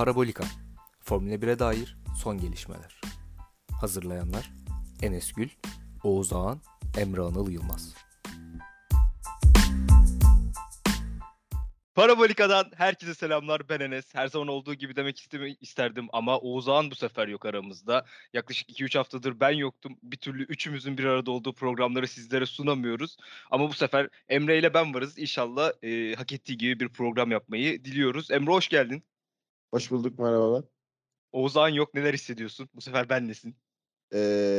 Parabolika Formula 1'e dair son gelişmeler. Hazırlayanlar Enes Gül, Oğuz Ağan, Emre Anıl Yılmaz. Parabolika'dan herkese selamlar. Ben Enes. Her zaman olduğu gibi demek istemi isterdim ama Oğuz Ağan bu sefer yok aramızda. Yaklaşık 2-3 haftadır ben yoktum. Bir türlü üçümüzün bir arada olduğu programları sizlere sunamıyoruz. Ama bu sefer Emre ile ben varız. İnşallah e, hak ettiği gibi bir program yapmayı diliyoruz. Emre hoş geldin. Hoş bulduk merhabalar. Oğuz Ağan yok neler hissediyorsun? Bu sefer ben nesin? Ee,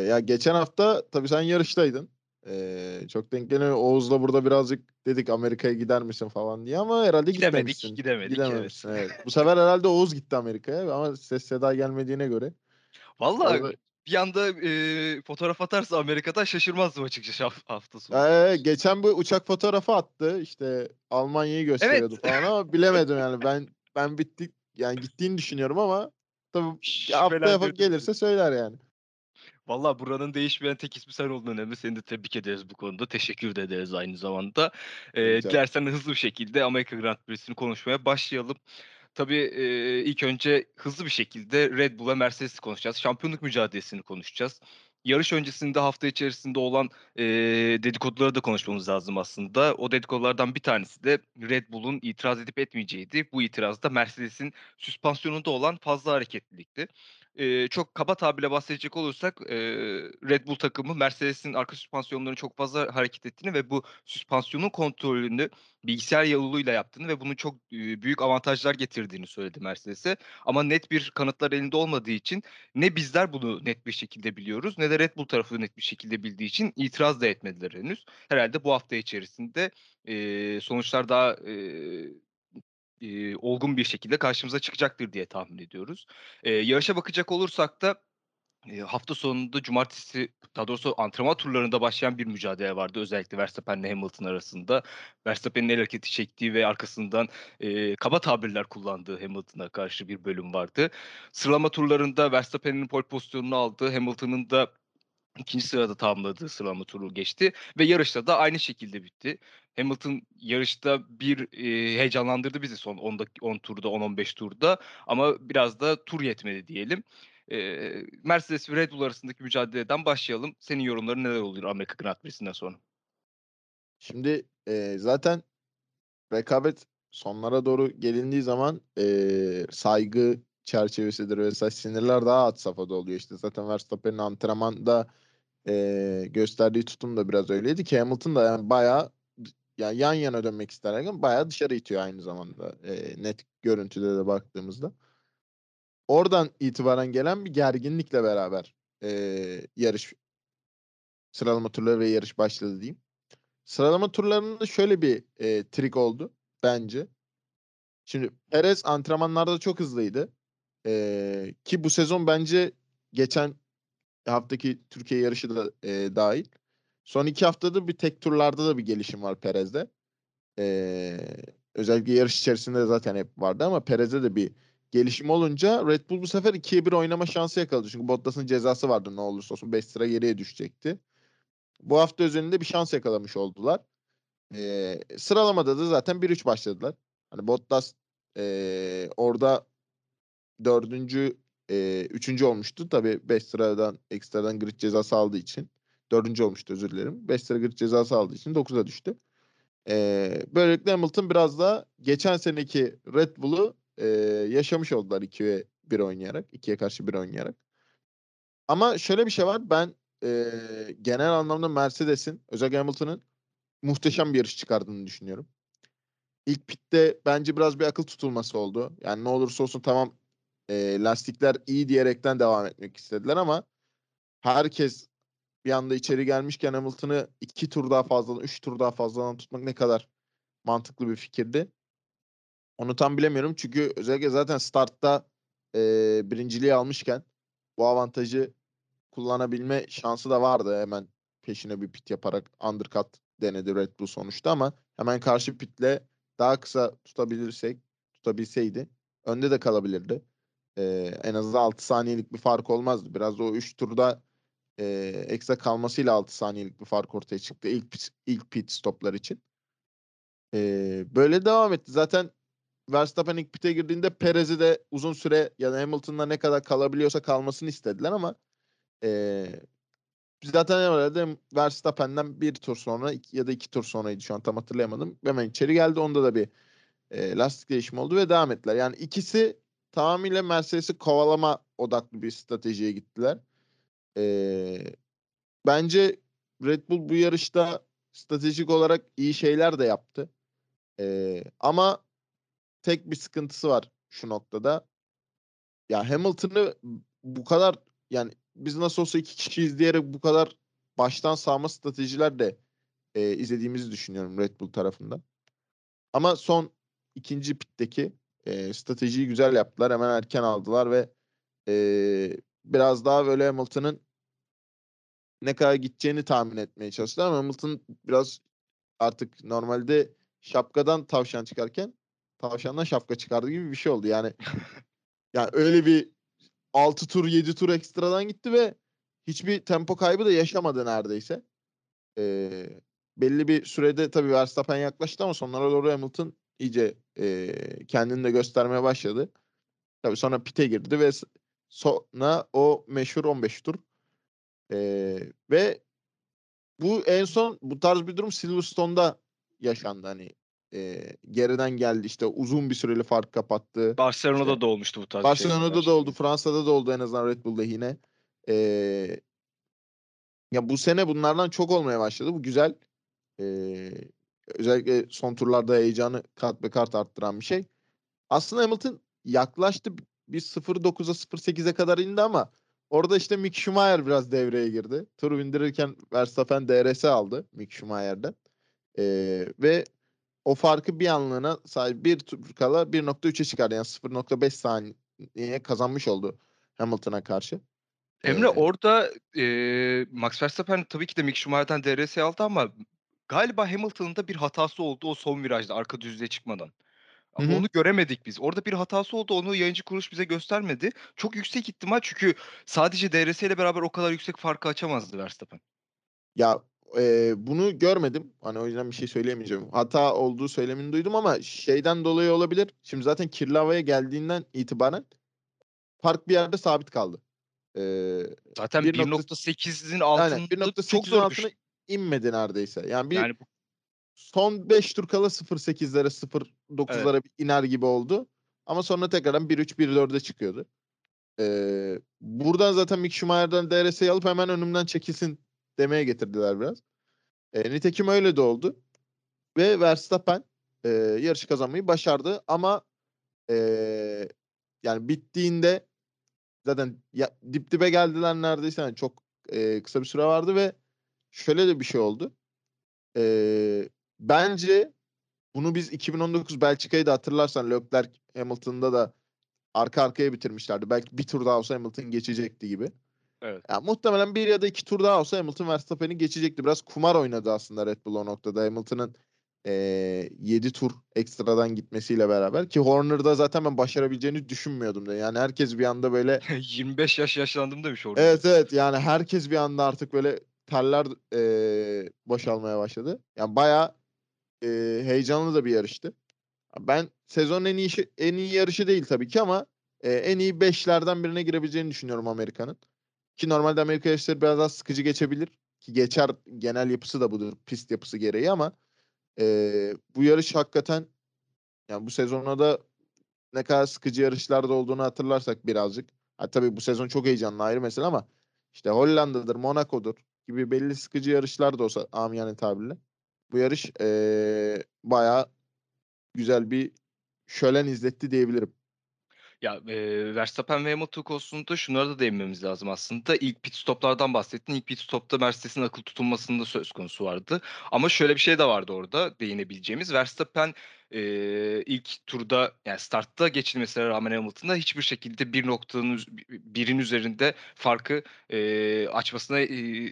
ya geçen hafta tabii sen yarıştaydın. Ee, çok denk gelen Oğuz'la burada birazcık dedik Amerika'ya gider misin falan diye ama herhalde Gidemedik, gitmemişsin. gidemedik, Gidememişsin, evet. Bu sefer herhalde Oğuz gitti Amerika'ya ama ses seda gelmediğine göre. Vallahi Orada- bir anda e, fotoğraf atarsa Amerika'dan şaşırmazdım açıkçası haf- hafta sonu. Ee, geçen bu uçak fotoğrafı attı işte Almanya'yı gösteriyordu falan ama bilemedim yani ben ben bittik yani gittiğini düşünüyorum ama tabii haftaya Şüphelendirdim. gelirse söyler yani. Valla buranın değişmeyen tek ismi sen olduğun önemli. Seni de tebrik ederiz bu konuda. Teşekkür de ederiz aynı zamanda. Ee, dilersen hızlı bir şekilde Amerika Grand Prix'sini konuşmaya başlayalım. Tabii e, ilk önce hızlı bir şekilde Red Bull ve Mercedes'i konuşacağız. Şampiyonluk mücadelesini konuşacağız. Yarış öncesinde hafta içerisinde olan e, dedikoduları da konuşmamız lazım aslında. O dedikodulardan bir tanesi de Red Bull'un itiraz edip etmeyeceğiydi. Bu itiraz da Mercedes'in süspansiyonunda olan fazla hareketlilikti. Eee, çok kaba tabirle bahsedecek olursak eee, Red Bull takımı Mercedes'in arka süspansiyonlarının çok fazla hareket ettiğini ve bu süspansiyonun kontrolünü bilgisayar yoluyla yaptığını ve bunun çok eee, büyük avantajlar getirdiğini söyledi Mercedes'e. Ama net bir kanıtlar elinde olmadığı için ne bizler bunu net bir şekilde biliyoruz ne de Red Bull tarafı net bir şekilde bildiği için itiraz da etmediler henüz. Herhalde bu hafta içerisinde eee, sonuçlar daha eee, eee, olgun bir şekilde karşımıza çıkacaktır diye tahmin ediyoruz. Eee, yarışa bakacak olursak da eee, hafta sonunda cumartesi daha doğrusu antrenman turlarında başlayan bir mücadele vardı. Özellikle Verstappen ile Hamilton arasında. Verstappen'in el hareketi çektiği ve arkasından eee, kaba tabirler kullandığı Hamilton'a karşı bir bölüm vardı. Sıralama turlarında Verstappen'in pole pozisyonunu aldı. Hamilton'ın da ikinci sırada tamamladığı sıralama turu geçti ve yarışta da aynı şekilde bitti. Hamilton yarışta bir e, heyecanlandırdı bizi son 10 dak- 10 turda 10-15 turda ama biraz da tur yetmedi diyelim. E, Mercedes ve Red Bull arasındaki mücadeleden başlayalım. Senin yorumların neler olur Amerika Grand Prix'sinden sonra? Şimdi e, zaten rekabet sonlara doğru gelindiği zaman e, saygı çerçevesidir vesaire sinirler daha had safhada oluyor. İşte zaten Verstappen'in antrenmanda e, gösterdiği tutum da biraz öyleydi ki Hamilton da yani bayağı yani yan yana dönmek isterken bayağı dışarı itiyor aynı zamanda e, net görüntüde de baktığımızda. Oradan itibaren gelen bir gerginlikle beraber e, yarış sıralama turları ve yarış başladı diyeyim. Sıralama turlarında şöyle bir e, trik oldu bence. Şimdi Perez antrenmanlarda çok hızlıydı. E, ki bu sezon bence geçen haftaki Türkiye yarışı da e, dahil. Son iki haftada bir tek turlarda da bir gelişim var Perez'de. E, özellikle yarış içerisinde de zaten hep vardı ama Perez'de de bir gelişim olunca Red Bull bu sefer 2'ye 1 oynama şansı yakaladı. Çünkü Bottas'ın cezası vardı ne olursa olsun 5 sıra geriye düşecekti. Bu hafta üzerinde bir şans yakalamış oldular. Ee, sıralamada da zaten 1-3 başladılar. Hani Bottas ee, orada dördüncü, ee, üçüncü olmuştu. Tabii 5 sıradan ekstradan grid cezası aldığı için. Dördüncü olmuştu özür dilerim. 5 sıra grid cezası aldığı için 9'a düştü. Ee, böylelikle Hamilton biraz da geçen seneki Red Bull'u ee, yaşamış oldular 2'ye 1 oynayarak. 2'ye karşı 1 oynayarak. Ama şöyle bir şey var. Ben ee, genel anlamda Mercedes'in özellikle Hamilton'ın muhteşem bir yarış çıkardığını düşünüyorum. İlk pitte bence biraz bir akıl tutulması oldu. Yani ne olursa olsun tamam e, lastikler iyi diyerekten devam etmek istediler ama herkes bir anda içeri gelmişken Hamilton'ı iki tur daha fazladan, üç tur daha fazladan tutmak ne kadar mantıklı bir fikirdi. Onu tam bilemiyorum çünkü özellikle zaten startta e, birinciliği almışken bu avantajı kullanabilme şansı da vardı. Hemen peşine bir pit yaparak undercut denedi Red Bull sonuçta ama hemen karşı pitle daha kısa tutabilirsek tutabilseydi önde de kalabilirdi. Ee, en azından 6 saniyelik bir fark olmazdı. Biraz o 3 turda e, ekstra kalmasıyla 6 saniyelik bir fark ortaya çıktı ilk ilk pit stoplar için. Ee, böyle devam etti. Zaten Verstappen ilk pit'e girdiğinde Perez'i de uzun süre ya da Hamilton'la ne kadar kalabiliyorsa kalmasını istediler ama eee zaten herhalde Verstappen'den bir tur sonra ya da iki tur sonraydı şu an tam hatırlayamadım. Hemen içeri geldi. Onda da bir e, lastik değişimi oldu ve devam ettiler. Yani ikisi tamamıyla Mercedes'i kovalama odaklı bir stratejiye gittiler. Eee, bence Red Bull bu yarışta stratejik olarak iyi şeyler de yaptı. Eee, ama tek bir sıkıntısı var şu noktada. Ya Hamilton'ı bu kadar yani biz nasıl olsa iki kişi izleyerek bu kadar baştan sağma stratejiler de e, izlediğimizi düşünüyorum Red Bull tarafından. Ama son ikinci pitteki e, stratejiyi güzel yaptılar. Hemen erken aldılar ve e, biraz daha böyle Hamilton'ın ne kadar gideceğini tahmin etmeye çalıştılar ama Hamilton biraz artık normalde şapkadan tavşan çıkarken tavşandan şapka çıkardı gibi bir şey oldu. Yani yani öyle bir 6 tur 7 tur ekstradan gitti ve hiçbir tempo kaybı da yaşamadı neredeyse. Ee, belli bir sürede tabii Verstappen yaklaştı ama sonlara doğru Hamilton iyice e, kendini de göstermeye başladı. Tabii sonra pite girdi ve sonra o meşhur 15 tur. Ee, ve bu en son bu tarz bir durum Silverstone'da yaşandı hani e, geriden geldi işte uzun bir süreli fark kapattı. Barcelona'da İşte da olmuştu bu tarz şeyler. Barcelona'da da oldu, Fransa'da da oldu en azından Red Bull lehine. Ee, ya bu sene bunlardan çok olmaya başladı. Bu güzel. Ee, özellikle son turlarda heyecanı kat be kat arttıran bir şey. Aslında Hamilton yaklaştı. Bir 0.9'a 0.8'e kadar indi ama orada işte Mick Schumacher biraz devreye girdi. Tur bindirirken Verstappen DRS aldı Mick Schumacher'den. Ee, ve o farkı bir anlığına sadece bir tur kala 1.3'e çıkardı. Yani 0.5 saniye kazanmış oldu Hamilton'a karşı. Emre Ee, orada eee, Max Verstappen tabii ki de Mick Schumacher'den DRS aldı ama galiba Hamilton'ın da bir hatası oldu o son virajda arka düzlüğe çıkmadan. Hı hı. Onu göremedik biz. Orada bir hatası oldu. Onu yayıncı kuruluş bize göstermedi. Çok yüksek ihtimal çünkü sadece DRS ile beraber o kadar yüksek farkı açamazdı Verstappen. Ya e, bunu görmedim. Hani o yüzden bir şey söyleyemeyeceğim. Hata olduğu söylemini duydum ama şeyden dolayı olabilir. Şimdi zaten kirli havaya geldiğinden itibaren fark bir yerde sabit kaldı. Ee, Zaten 1.8 1.8'in aynen altında çok 1.8'in zor altına düştü. inmedi neredeyse. Yani bir Yani bu- son 5 tur kala 0.8'lere evet. 0.9'lara bir iner gibi oldu. Ama sonra tekrardan 1.3 1.4'e çıkıyordu. Ee, buradan zaten Mick Schumacher'dan DRS'yi alıp hemen önümden çekilsin demeye getirdiler biraz. E, nitekim öyle de oldu. Ve Verstappen e, yarışı kazanmayı başardı ama e, yani bittiğinde zaten ya, dip dibe geldiler neredeyse. Yani çok e, kısa bir süre vardı ve şöyle de bir şey oldu. E, bence bunu biz 2019 Belçika'yı da hatırlarsan Leclerc Hamilton'da da arka arkaya bitirmişlerdi. Belki bir tur daha olsa Hamilton geçecekti gibi. Evet. Ya muhtemelen bir ya da iki tur daha olsa Hamilton Verstappen'i geçecekti. Biraz kumar oynadı aslında Red Bull o noktada. Hamilton'ın eee 7 tur ekstradan gitmesiyle beraber ki Horner'da zaten ben başarabileceğini düşünmüyordum da. Yani herkes bir anda böyle 25 yaş yaşlandım demiş orada. evet evet yani herkes bir anda artık böyle teller eee boşalmaya başladı. Yani bayağı eee, heyecanlı da bir yarıştı. Ben sezonun en iyi en iyi yarışı değil tabii ki ama eee, en iyi 5'lerden birine girebileceğini düşünüyorum Amerika'nın. Ki normalde Amerika yarışları biraz daha sıkıcı geçebilir. Ki geçer genel yapısı da budur pist yapısı gereği ama eee, bu yarış hakikaten yani bu sezonda da ne kadar sıkıcı yarışlarda olduğunu hatırlarsak birazcık. Ha, tabii bu sezon çok heyecanlı ayrı mesele ama işte Hollanda'dır, Monaco'dur gibi belli sıkıcı yarışlar da olsa amiyane tabirle. Bu yarış eee bayağı güzel bir şölen izletti diyebilirim. Ya e, Verstappen ve Hamilton konusunda şunlara da değinmemiz lazım aslında. İlk pit stoplardan bahsettin. İlk pit stopta Mercedes'in akıl tutulmasında söz konusu vardı. Ama şöyle bir şey de vardı orada değinebileceğimiz. Verstappen e, ilk turda yani startta geçilmesine rağmen Hamilton'da hiçbir şekilde bir noktanın birin üzerinde farkı e, açmasına e,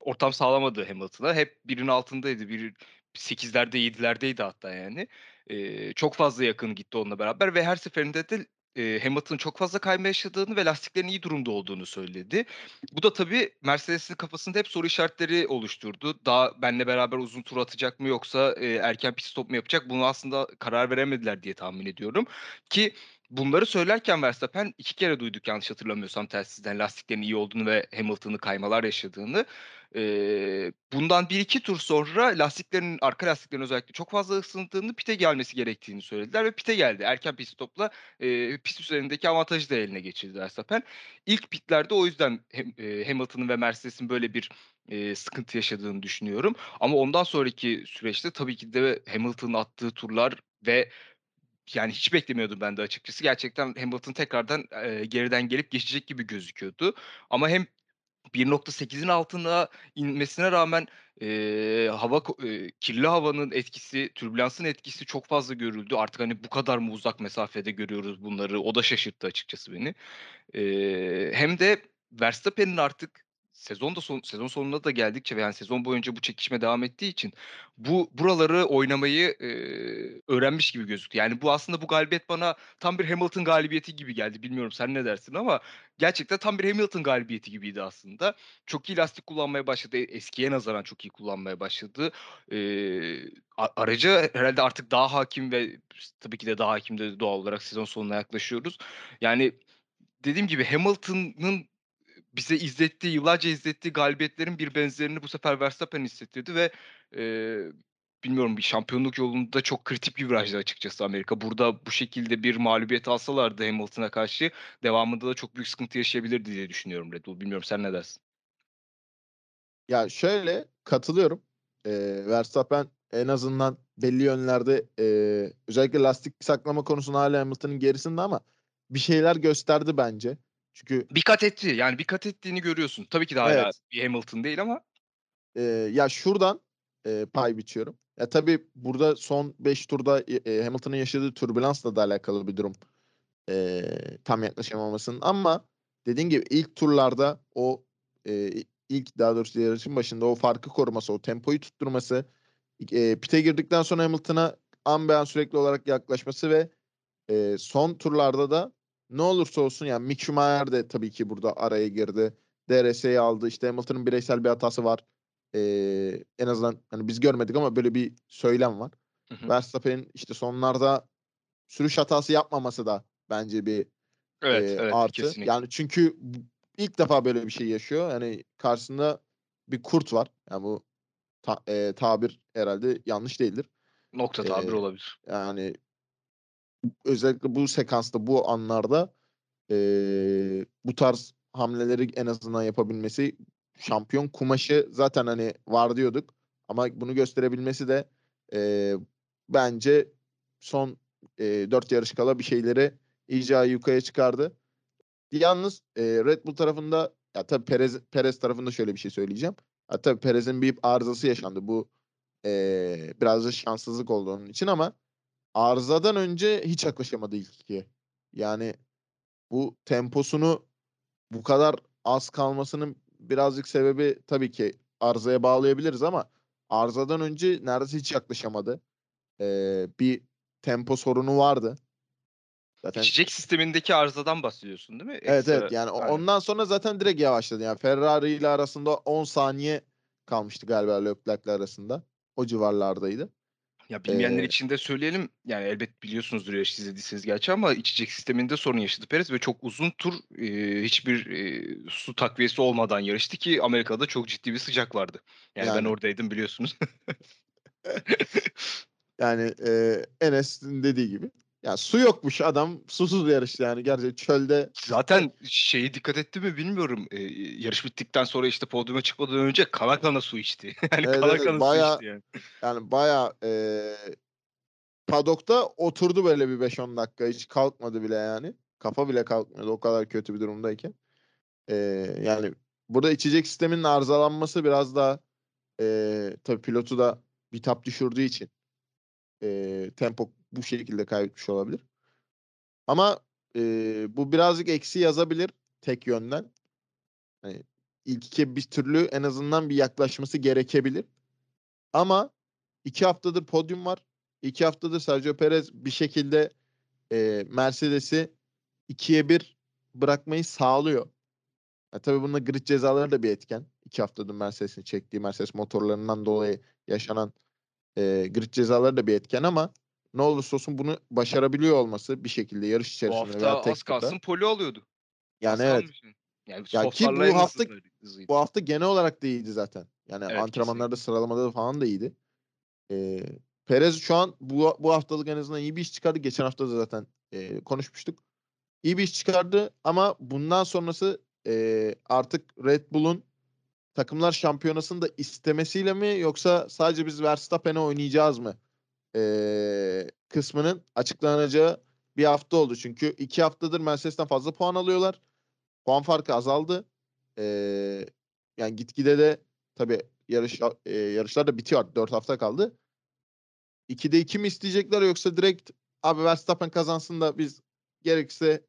ortam sağlamadı Hamilton'a. Hep birin altındaydı. Bir 8'lerde 7'lerdeydi hatta yani. Ee, çok fazla yakın gitti onunla beraber ve her seferinde de eee, Hamilton'ın çok fazla kayma yaşadığını ve lastiklerin iyi durumda olduğunu söyledi. Bu da tabii Mercedes'in kafasında hep soru işaretleri oluşturdu. Daha benle beraber uzun tur atacak mı yoksa, eee, erken pit stop mu yapacak? Bunu aslında karar veremediler diye tahmin ediyorum ki bunları söylerken Verstappen 2 kere duyduk yanlış hatırlamıyorsam telsizden lastiklerin iyi olduğunu ve Hamilton'ın kaymalar yaşadığını. Eee, bundan 1-2 tur sonra lastiklerin, arka lastiklerin özellikle çok fazla ısındığını, pit'e gelmesi gerektiğini söylediler ve pit'e geldi. Erken pit stop'la, eee, pist üzerindeki avantajı da eline geçirdi Verstappen. İlk pitlerde o yüzden eee, Hamilton'ın ve Mercedes'in böyle bir, eee, sıkıntı yaşadığını düşünüyorum. Ama ondan sonraki süreçte tabii ki de Hamilton'ın attığı turlar ve yani hiç beklemiyordum ben de açıkçası. Gerçekten Hamilton tekrardan, eee, geriden gelip geçecek gibi gözüküyordu. Ama hem 1.8'in altına inmesine rağmen, eee, hava eee, kirli havanın etkisi, türbülansın etkisi çok fazla görüldü. Artık, hani, bu kadar mı uzak mesafede görüyoruz bunları? O da şaşırttı açıkçası beni. Eee, hem de Verstappen'in artık sezon da son sezon sonuna da geldikçe ve yani sezon boyunca bu çekişme devam ettiği için bu buraları oynamayı, eee, öğrenmiş gibi gözüktü. Yani bu aslında bu galibiyet bana tam bir Hamilton galibiyeti gibi geldi. Bilmiyorum sen ne dersin ama gerçekten tam bir Hamilton galibiyeti gibiydi aslında. Çok iyi lastik kullanmaya başladı. E eskiye nazaran çok iyi kullanmaya başladı. Eee, a araca herhâlde artık daha hâkim ve tabii ki de daha hâkim de doğal olarak sezon sonuna yaklaşıyoruz. Yani dediğim gibi Hamilton'ın bize izlettiği, yıllarca izlettiği galibiyetlerin bir benzerini bu sefer Verstappen hissettirdi ve, eee, bilmiyorum bir şampiyonluk yolunda çok kritik bir virajdı açıkçası Amerika. Burada bu şekilde bir mağlubiyet alsalardı Hamilton'a karşı devamında da çok büyük sıkıntı yaşayabilirdi diye düşünüyorum Red Bull. Bilmiyorum sen ne dersin? Ya şöyle katılıyorum. Eee, Verstappen en azından belli yönlerde, eee, özellikle lastik saklama konusunda hâlâ Hamilton'ın gerisinde ama bir şeyler gösterdi bence. Çünkü Bir kat etti. Yani bir kat ettiğini görüyorsun. Tabii ki de hâlâ Evet. bir Hamilton değil ama Eee, ya şuradan, eee, pay biçiyorum. Ya tabii burada son 5 turda, i eee, Hamilton'ın yaşadığı türbülansla da alakalı bir durum. Eee, tam yaklaşamamasının ama dediğin gibi ilk turlarda o, eee, ilk daha doğrusu yarışın başında o farkı koruması, o tempoyu tutturması, eee, pit'e girdikten sonra Hamilton'a an be an sürekli olarak yaklaşması ve, eee, son turlarda da ne olursa olsun yani Mick Schumacher de tabii ki burada araya girdi. DRS'yi aldı. İşte Hamilton'ın bireysel bir hatası var. Eee, en azından hani biz görmedik ama böyle bir söylem var. Verstappen'in işte sonlarda sürüş hatası yapmaması da bence bir, Evet, eee, evet, artı. kesinlikle. Yani çünkü ilk defa böyle bir şey yaşıyor. Hani karşısında bir kurt var. Yani bu ta eee, tabir herhâlde yanlış değildir. Nokta tabir Eee, olabilir. yani özellikle bu sekansta, bu anlarda, eee, bu tarz hamleleri en azından yapabilmesi, şampiyon kumaşı zaten hani var diyorduk ama bunu gösterebilmesi de, eee, bence son, eee, 4 yarış kala bir şeyleri iyice ayyukaya çıkardı. Yalnız, eee, Red Bull tarafında ya tabii Perez Perez tarafında şöyle bir şey söyleyeceğim. Ya tabii Perez'in bir arızası yaşandı. Bu, eee, biraz da şanssızlık oldu onun için ama arızadan önce hiç yaklaşamadı ilk 2'ye. Yani bu temposunu bu kadar az kalmasının birazcık sebebi tabii ki arızaya bağlayabiliriz ama arızadan önce neredeyse hiç yaklaşamadı. Eee, bir tempo sorunu vardı. Zaten İçecek sistemindeki arızadan bahsediyorsun değil mi? Evet, Ekstra evet. Yani o Aynen. ondan sonra zaten direkt yavaşladı. Yani Ferrari ile arasında 10 saniye kalmıştı galiba Leclerc'le arasında. O civarlardaydı. Ya bilmeyenler Eee için de söyleyelim. Yani elbet biliyorsunuzdur yarışı izlediyseniz gerçi ama içecek sisteminde sorun yaşadı Perez ve çok uzun tur, eee, hiçbir, eee, su takviyesi olmadan yarıştı ki Amerika'da çok ciddi bir sıcak vardı. Yani ben Yani. oradaydım biliyorsunuz. Yani, eee, Enes'in dediği gibi. Ya su yokmuş adam susuz yarıştı yani gerçekten çölde. E Zaten şeye dikkat etti mi bilmiyorum. Eee, yarış bittikten sonra işte podyuma çıkmadan önce kana kana su içti. Yani Evet, kana evet. kana su içti yani. yani bayağı, eee, padokta oturdu böyle bir 5-10 dakika. Hiç kalkmadı bile yani. Kafa bile kalkmıyordu o kadar kötü bir durumdayken. Eee, yani burada içecek sisteminin arızalanması biraz daha, eee, tabii pilotu da bitap düşürdüğü için, eee, tempo bu şekilde kaybetmiş olabilir. Ama, eee, bu birazcık eksi yazabilir tek yönden. Hani ilk 2'ye bir türlü en azından bir yaklaşması gerekebilir. Ama 2 haftadır podyum var. 2 haftadır Sergio Perez bir şekilde, eee, Mercedes'i 2'ye 1 bırakmayı sağlıyor. Ya tabii bunda grid cezaları da bir etken. İki haftadır Mercedes'in çektiği Mercedes motorlarından dolayı yaşanan e, grid cezaları da bir etken ama ne olursa olsun bunu başarabiliyor olması bir şekilde yarış Bu içerisinde veya hafta az kalsın poli alıyordu. Yani Az evet. kalmış. Yani Ya ki bu hafta- hızlı- hızlıydı. Bu hafta genel olarak da iyiydi zaten. Yani Evet, antrenmanlarda sıralamada da falan da iyiydi. Ee, Perez şu an bu, bu haftalık en azından iyi bir iş çıkardı. Geçen hafta da zaten e, konuşmuştuk. İyi bir iş çıkardı ama bundan sonrası e, artık Red Bull'un takımlar şampiyonasını da istemesiyle mi yoksa sadece biz Verstappen'e oynayacağız mı e, kısmının açıklanacağı bir hafta oldu. Çünkü iki haftadır Mercedes'ten fazla puan alıyorlar. Puan farkı azaldı. E, yani gitgide de tabii yarış e, yarışlar da bitiyor. 4 hafta kaldı. 2'de 2 mi isteyecekler yoksa direkt abi Verstappen kazansın da biz gerekirse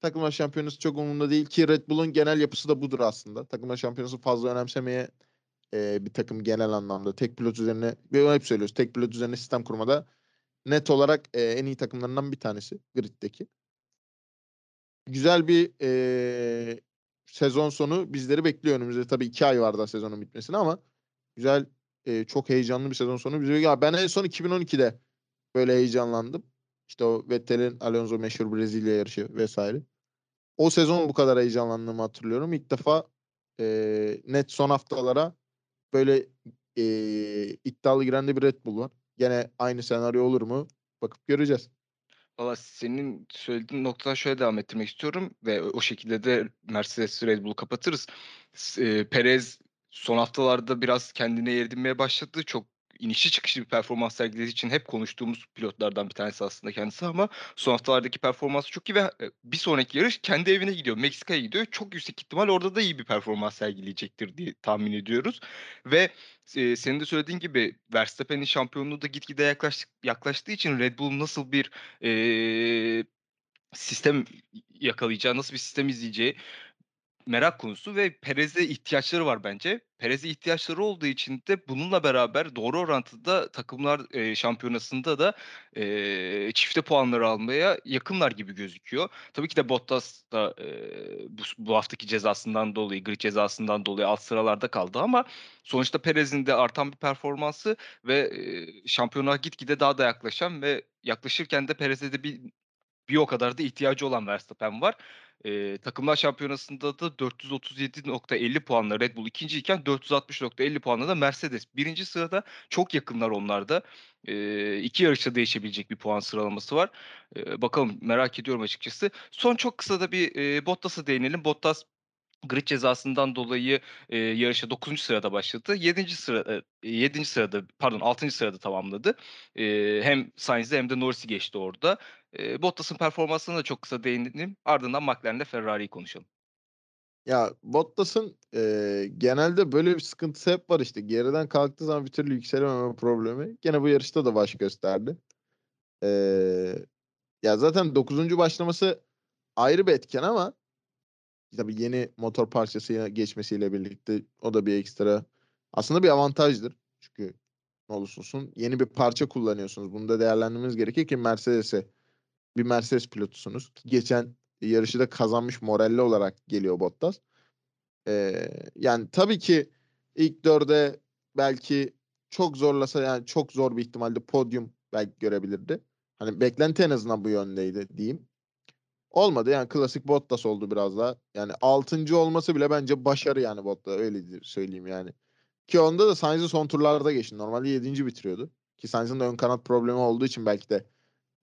takımlar şampiyonası çok umurumda değil ki Red Bull'un genel yapısı da budur aslında. Takımlar şampiyonası fazla önemsemeye e, bir takım genel anlamda. Tek pilot üzerine, ve hep söylüyoruz. Tek pilot üzerine sistem kurmada net olarak e, en iyi takımlarından bir tanesi griddeki. Güzel bir e, sezon sonu bizleri bekliyor önümüzde. Tabii iki ay var daha sezonun bitmesine ama güzel, e, çok heyecanlı bir sezon sonu bizi bekliyor. Ben en son 2012'de böyle heyecanlandım. İşte o Vettel'in Alonso meşhur Brezilya yarışı vesaire. O sezon bu kadar heyecanlandığımı hatırlıyorum. İlk defa e, net son haftalara böyle e, iddialı giren de bir Red Bull var. Gene aynı senaryo olur mu? Bakıp göreceğiz. Valla senin söylediğin noktadan şöyle devam ettirmek istiyorum ve o şekilde de Mercedes Red Bull'u kapatırız. E, Perez son haftalarda biraz kendine yer edinmeye başladı. Çok inişi çıkışlı bir performans sergilediği için hep konuştuğumuz pilotlardan bir tanesi aslında kendisi ama son haftalardaki performansı çok iyi ve e, bir sonraki yarış kendi evine gidiyor. Meksika'ya gidiyor. Çok yüksek ihtimal orada da iyi bir performans sergileyecektir diye tahmin ediyoruz. Ve e, senin de söylediğin gibi Verstappen'in şampiyonluğu da gitgide yaklaştık, yaklaştığı için Red Bull nasıl bir e, sistem yakalayacağı, nasıl bir sistem izleyeceği merak konusu ve Perez'e ihtiyaçları var bence. Perez'e ihtiyaçları olduğu için de bununla beraber doğru orantıda takımlar e, şampiyonasında da e, çifte puanları almaya yakınlar gibi gözüküyor. Tabii ki de Bottas da e, bu, bu haftaki cezasından dolayı, grid cezasından dolayı alt sıralarda kaldı ama sonuçta Perez'in de artan bir performansı ve e, şampiyonluğa gitgide daha da yaklaşan ve yaklaşırken de Perez'e de bir bir o kadar da ihtiyacı olan Verstappen var. Eee, Takımlar Şampiyonası'nda da 437.50 puanla Red Bull ikinciyken 460.50 puanla da Mercedes. Birinci sırada çok yakınlar onlar da. Eee, iki yarışta değişebilecek bir puan sıralaması var. Eee, bakalım merak ediyorum açıkçası. Son çok kısa da bir eee, Bottas'a değinelim. Bottas grid cezasından dolayı eee yarışa 9. sırada başladı. 7. sıra eee, 7. sırada pardon 6. sırada tamamladı. Eee, hem Sainz'i hem de Norris'i geçti orada. Eee, Bottas'ın performansına da çok kısa değinelim. Ardından McLaren'le Ferrari'yi konuşalım. Ya Bottas'ın e, genelde böyle bir sıkıntısı hep var işte. Geriden kalktığı zaman bir türlü yükselememe problemi. Gene bu yarışta da baş gösterdi. E, ya zaten 9. başlaması ayrı bir etken ama tabii yeni motor parçasıyla geçmesiyle birlikte o da bir ekstra aslında bir avantajdır. Çünkü ne olursa olsun yeni bir parça kullanıyorsunuz. Bunu da değerlendirmeniz gerekir ki Mercedes'e bir Mercedes pilotusunuz. Geçen yarışı da kazanmış moralli olarak geliyor Bottas. Ee, yani tabii ki ilk dörde belki çok zorlasa yani çok zor bir ihtimalle podyum belki görebilirdi. Hani beklenti en azından bu yöndeydi diyeyim. Olmadı yani klasik Bottas oldu biraz daha. Yani 6. olması bile bence başarı yani Bottas öyle söyleyeyim yani. Ki onda da Sainz'i son turlarda geçti. Normalde 7. bitiriyordu. Ki Sainz'in de ön kanat problemi olduğu için belki de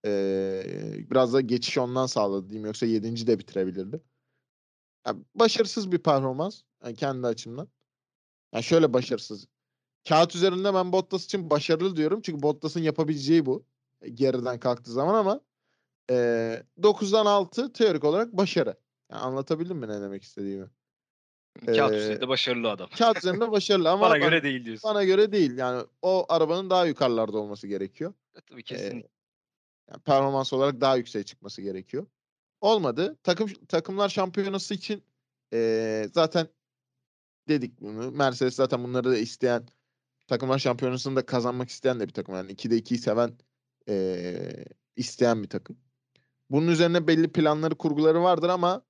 ee, biraz da geçiş ondan sağladı diyeyim. Yoksa 7. de bitirebilirdi. Yani başarısız bir performans. Yani kendi açımdan. Yani şöyle başarısız. Kağıt üzerinde ben Bottas için başarılı diyorum. Çünkü Bottas'ın yapabileceği bu. e, Geriden kalktığı zaman ama e, 9'dan 6 teorik olarak başarı. Yani anlatabildim mi ne demek istediğimi? Kağıt Ee, üzerinde başarılı adam. Kağıt üzerinde başarılı ama Bana göre değil diyorsun. bana göre değil. Yani o arabanın daha yukarılarda olması gerekiyor. E, Tabii kesinlikle. Yani performans olarak daha yükseğe çıkması gerekiyor. Olmadı. Takım takımlar şampiyonası için eee, zaten dedik bunu. Mercedes zaten bunları da isteyen takımlar şampiyonasını da kazanmak isteyen de bir takım. Yani 2'de 2'yi seven eee, isteyen bir takım. Bunun üzerine belli planları, kurguları vardır ama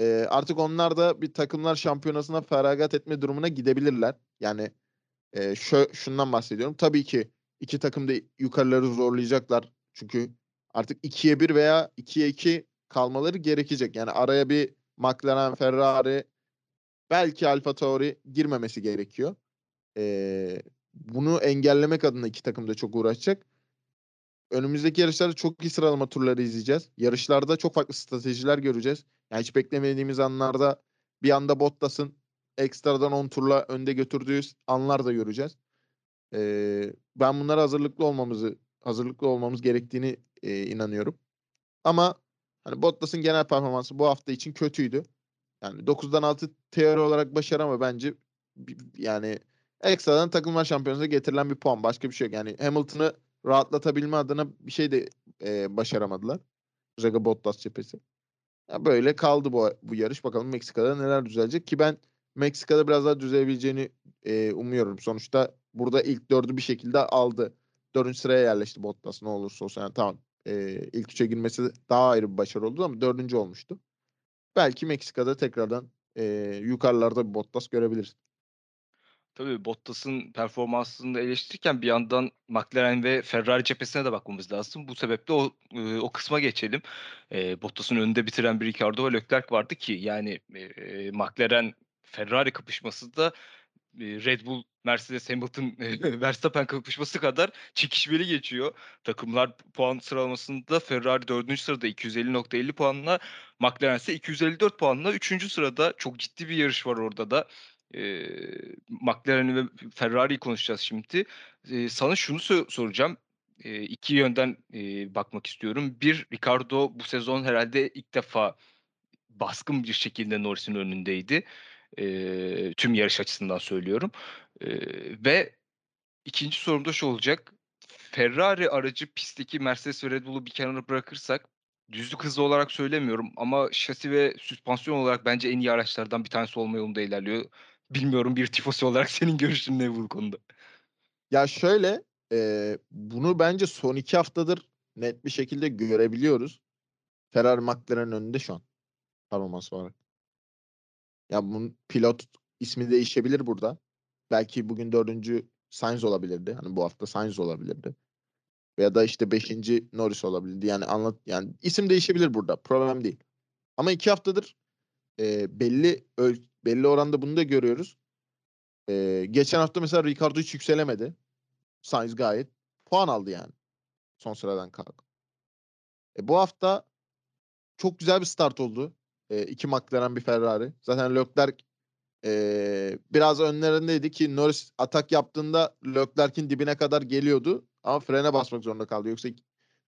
e, artık onlar da bir takımlar şampiyonasına feragat etme durumuna gidebilirler. Yani e, şu, şundan bahsediyorum. Tabii ki iki takım da yukarıları zorlayacaklar. Çünkü artık 2'ye 1 veya 2'ye 2 kalmaları gerekecek. Yani araya bir McLaren, Ferrari, belki Alfa Tauri girmemesi gerekiyor. Ee, bunu engellemek adına iki takım da çok uğraşacak. Önümüzdeki yarışlarda çok iyi sıralama turları izleyeceğiz. Yarışlarda çok farklı stratejiler göreceğiz. Yani hiç beklemediğimiz anlarda bir anda Bottas'ın ekstradan 10 turla önde götürdüğü anlar da göreceğiz. Ee, ben bunlara hazırlıklı olmamızı hazırlıklı olmamız gerektiğini e, inanıyorum. Ama hani Bottas'ın genel performansı bu hafta için kötüydü. Yani 9'dan 6 teori olarak başarı ama bence yani ekstradan takımlar şampiyonasına getirilen bir puan. Başka bir şey yok. Yani Hamilton'ı rahatlatabilme adına bir şey de e, başaramadılar. Özellikle Bottas cephesi. Ya böyle kaldı bu bu yarış. Bakalım Meksika'da neler düzelecek ki ben Meksika'da biraz daha düzelebileceğini e, umuyorum. Sonuçta burada ilk dördü bir şekilde aldı. Dördüncü sıraya yerleşti Bottas ne olursa olsun. Yani tamam e, ilk üçe girmesi daha ayrı bir başarı oldu ama dördüncü olmuştu. Belki Meksika'da tekrardan e, yukarılarda bir Bottas görebiliriz. Tabii Bottas'ın performansını eleştirirken bir yandan McLaren ve Ferrari cephesine de bakmamız lazım. Bu sebeple o o kısma geçelim. E, Bottas'ın önünde bitiren bir Ricardo ve Leclerc vardı ki yani e, McLaren Ferrari kapışması da Red Bull, Mercedes, Hamilton, Verstappen kapışması kadar çekişmeli geçiyor. Takımlar puan sıralamasında Ferrari 4. sırada 250.50 puanla, McLaren ise 254 puanla 3. sırada. Çok ciddi bir yarış var orada da. E, McLaren'i ve Ferrari'yi konuşacağız şimdi. E, sana şunu so- soracağım. E, iki yönden e, bakmak istiyorum. Bir, Ricardo bu sezon herhalde ilk defa baskın bir şekilde Norris'in önündeydi. E, tüm yarış açısından söylüyorum. E, ve ikinci sorum da şu olacak. Ferrari aracı pistteki Mercedes ve Red Bull'u bir kenara bırakırsak düzlük hızı olarak söylemiyorum ama şasi ve süspansiyon olarak bence en iyi araçlardan bir tanesi olma yolunda ilerliyor. Bilmiyorum bir tifosi olarak senin görüşün ne bu konuda? Ya şöyle e, bunu bence son iki haftadır net bir şekilde görebiliyoruz. Ferrari McLaren'in önünde şu an performans olarak. Ya bunun pilot ismi değişebilir burada. Belki bugün dördüncü Sainz olabilirdi. Hani bu hafta Sainz olabilirdi. Veya da işte beşinci Norris olabilirdi. Yani anlat yani isim değişebilir burada. Problem değil. Ama iki haftadır e, belli öl, belli oranda bunu da görüyoruz. E, geçen hafta mesela Ricardo hiç yükselemedi. Sainz gayet puan aldı yani. Son sıradan kalk. E, bu hafta çok güzel bir start oldu. E, iki McLaren bir Ferrari. Zaten Leclerc e, biraz önlerindeydi ki Norris atak yaptığında Leclerc'in dibine kadar geliyordu. Ama frene basmak zorunda kaldı. Yoksa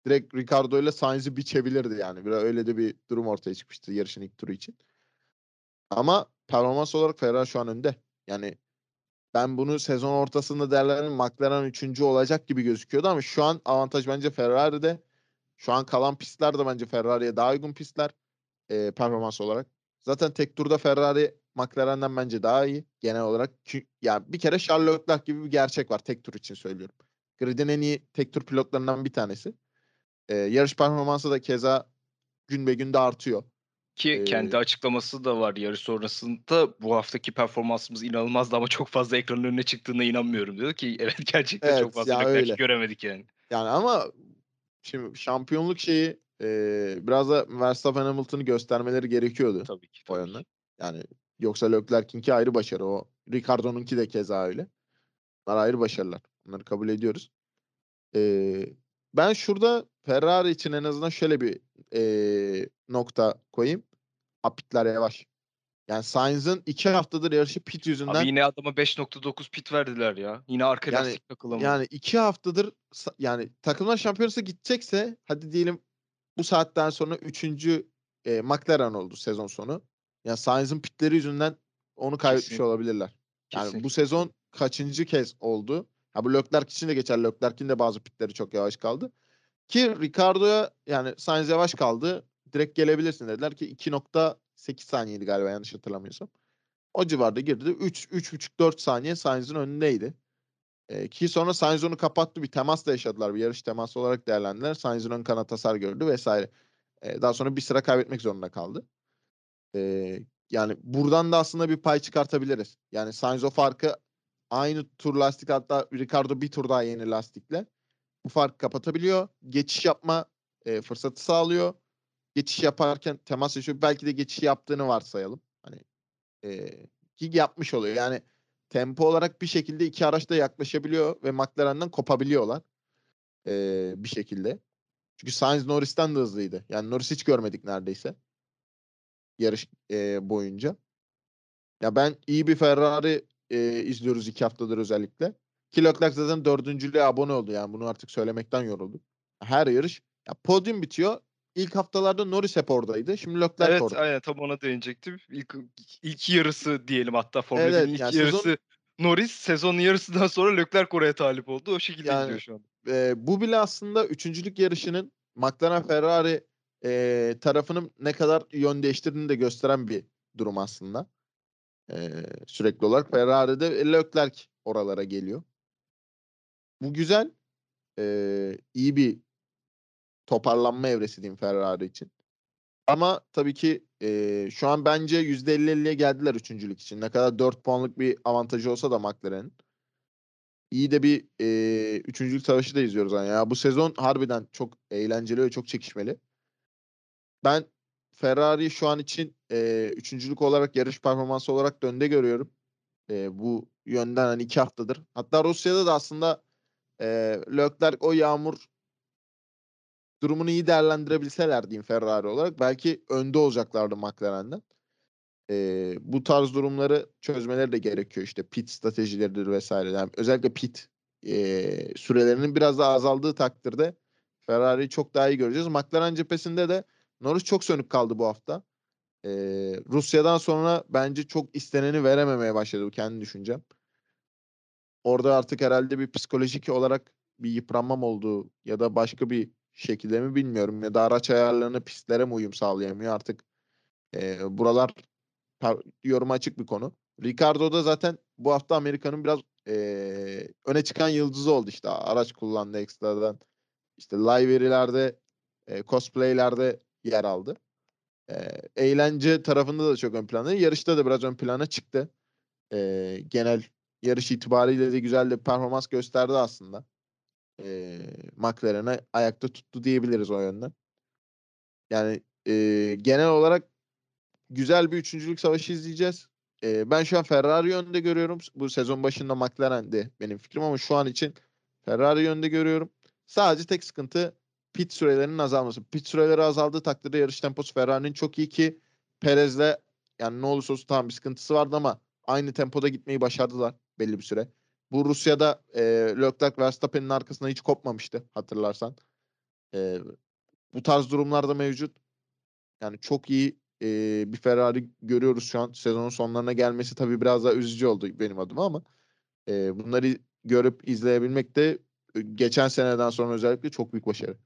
direkt Ricardo ile Sainz'i biçebilirdi yani. Biraz öyle de bir durum ortaya çıkmıştı yarışın ilk turu için. Ama performans olarak Ferrari şu an önde. Yani ben bunu sezon ortasında değerlendirdim. McLaren 3. olacak gibi gözüküyordu ama şu an avantaj bence Ferrari'de. Şu an kalan pistler de bence Ferrari'ye daha uygun pistler e, performans olarak. Zaten tek turda Ferrari McLaren'den bence daha iyi genel olarak. Yani bir kere Charles Leclerc gibi bir gerçek var tek tur için söylüyorum. Grid'in en iyi tek tur pilotlarından bir tanesi. E, yarış performansı da keza gün be gün de artıyor. Ki ee, kendi açıklaması da var yarış sonrasında bu haftaki performansımız inanılmazdı ama çok fazla ekranın önüne çıktığına inanmıyorum diyor ki evet gerçekten evet, çok fazla ya göremedik yani. Yani ama şimdi şampiyonluk şeyi e, biraz da Verstappen Hamilton'ı göstermeleri gerekiyordu. Tabii ki. Tabii o yönden. Yani yoksa Leclerc'inki ayrı başarı o. Ricardo'nunki de keza öyle. Bunlar ayrı başarılar. Bunları kabul ediyoruz. Ee, ben şurada Ferrari için en azından şöyle bir e, nokta koyayım. Apitler yavaş. Yani Sainz'ın iki haftadır yarışı pit yüzünden. Abi yine adama 5.9 pit verdiler ya. Yine arka yani, lastik takılamadı. Yani iki haftadır yani takımlar şampiyonası gidecekse hadi diyelim bu saatten sonra üçüncü e, McLaren oldu sezon sonu. Yani Sainz'ın pitleri yüzünden onu kaybetmiş Kesin. olabilirler. Yani Kesin. bu sezon kaçıncı kez oldu? Ha bu Leclerc için de geçer. Leclerc'in de bazı pitleri çok yavaş kaldı. Ki Ricardo'ya yani Sainz yavaş kaldı. Direkt gelebilirsin dediler ki 2.8 saniyeydi galiba yanlış hatırlamıyorsam. O civarda girdi. 3 3.5-4 saniye Sainz'in önündeydi. E, ki sonra Sainz onu kapattı. Bir temas da yaşadılar. Bir yarış teması olarak değerlendiler. Sainz'in ön kanat hasar gördü vesaire. E, daha sonra bir sıra kaybetmek zorunda kaldı. E, yani buradan da aslında bir pay çıkartabiliriz. Yani Sainz o farkı aynı tur lastik hatta Ricardo bir tur daha yeni lastikle bu farkı kapatabiliyor. Geçiş yapma e, fırsatı sağlıyor. Geçiş yaparken temas yaşıyor. Belki de geçiş yaptığını varsayalım. Hani e, ki yapmış oluyor. Yani tempo olarak bir şekilde iki araç da yaklaşabiliyor ve McLaren'den kopabiliyorlar. E, bir şekilde. Çünkü Sainz Norris'ten de hızlıydı. Yani Norris hiç görmedik neredeyse. Yarış e, boyunca. Ya ben iyi bir Ferrari e, izliyoruz iki haftadır özellikle. Ki Leclerc zaten dördüncülüğe abone oldu yani bunu artık söylemekten yoruldu. Her yarış ya podyum bitiyor. İlk haftalarda Norris hep oradaydı. Şimdi Leclerc Evet orada. aynen tam ona değinecektim. İlk, ilk yarısı diyelim hatta Formula Evet, 1'in ilk yani yarısı sezon- Norris sezonun yarısından sonra Leclerc oraya talip oldu. O şekilde Yani- gidiyor şu an. e, bu bile aslında üçüncülük yarışının McLaren Ferrari e, tarafının ne kadar yön değiştirdiğini de gösteren bir durum aslında. E, sürekli olarak Ferrari'de Leclerc oralara geliyor. Bu güzel. E, iyi bir toparlanma evresi diyeyim Ferrari için. Ama tabii ki e, şu an bence %50-50'ye geldiler üçüncülük için. Ne kadar 4 puanlık bir avantajı olsa da McLaren'in. İyi de bir e, üçüncülük savaşı da izliyoruz. Yani. Ya bu sezon harbiden çok eğlenceli ve çok çekişmeli. Ben Ferrari şu an için e, üçüncülük olarak yarış performansı olarak da önde görüyorum. E, bu yönden hani iki haftadır. Hatta Rusya'da da aslında e, Leclerc o yağmur durumunu iyi değerlendirebilseler diyeyim Ferrari olarak belki önde olacaklardı McLaren'den. Ee, bu tarz durumları çözmeleri de gerekiyor işte pit stratejileridir vesaire. Yani özellikle pit e, sürelerinin biraz daha azaldığı takdirde Ferrari'yi çok daha iyi göreceğiz. McLaren cephesinde de Norris çok sönük kaldı bu hafta. Ee, Rusya'dan sonra bence çok isteneni verememeye başladı bu kendi düşüncem. Orada artık herhalde bir psikolojik olarak bir yıpranmam olduğu ya da başka bir şekilde mi bilmiyorum ya da araç ayarlarını pistlere mi uyum sağlayamıyor artık e, buralar yoruma açık bir konu. Ricardo da zaten bu hafta Amerika'nın biraz e, öne çıkan yıldızı oldu işte araç kullandı ekstradan işte live verilerde e, cosplaylerde yer aldı. E, eğlence tarafında da çok ön planda. Yarışta da biraz ön plana çıktı. E, genel yarış itibariyle de güzel de performans gösterdi aslında e, McLaren'e ayakta tuttu diyebiliriz o yönden. Yani e, genel olarak güzel bir üçüncülük savaşı izleyeceğiz. E, ben şu an Ferrari yönde görüyorum. Bu sezon başında McLaren'di benim fikrim ama şu an için Ferrari yönde görüyorum. Sadece tek sıkıntı pit sürelerinin azalması. Pit süreleri azaldığı takdirde yarış temposu Ferrari'nin çok iyi ki Perez'le yani ne olursa olsun tamam bir sıkıntısı vardı ama aynı tempoda gitmeyi başardılar belli bir süre. Bu Rusya'da e, Leclerc Verstappen'in arkasına hiç kopmamıştı hatırlarsan. E, bu tarz durumlarda mevcut. Yani çok iyi e, bir Ferrari görüyoruz şu an. Sezonun sonlarına gelmesi tabii biraz daha üzücü oldu benim adıma ama e, bunları görüp izleyebilmek de geçen seneden sonra özellikle çok büyük başarı.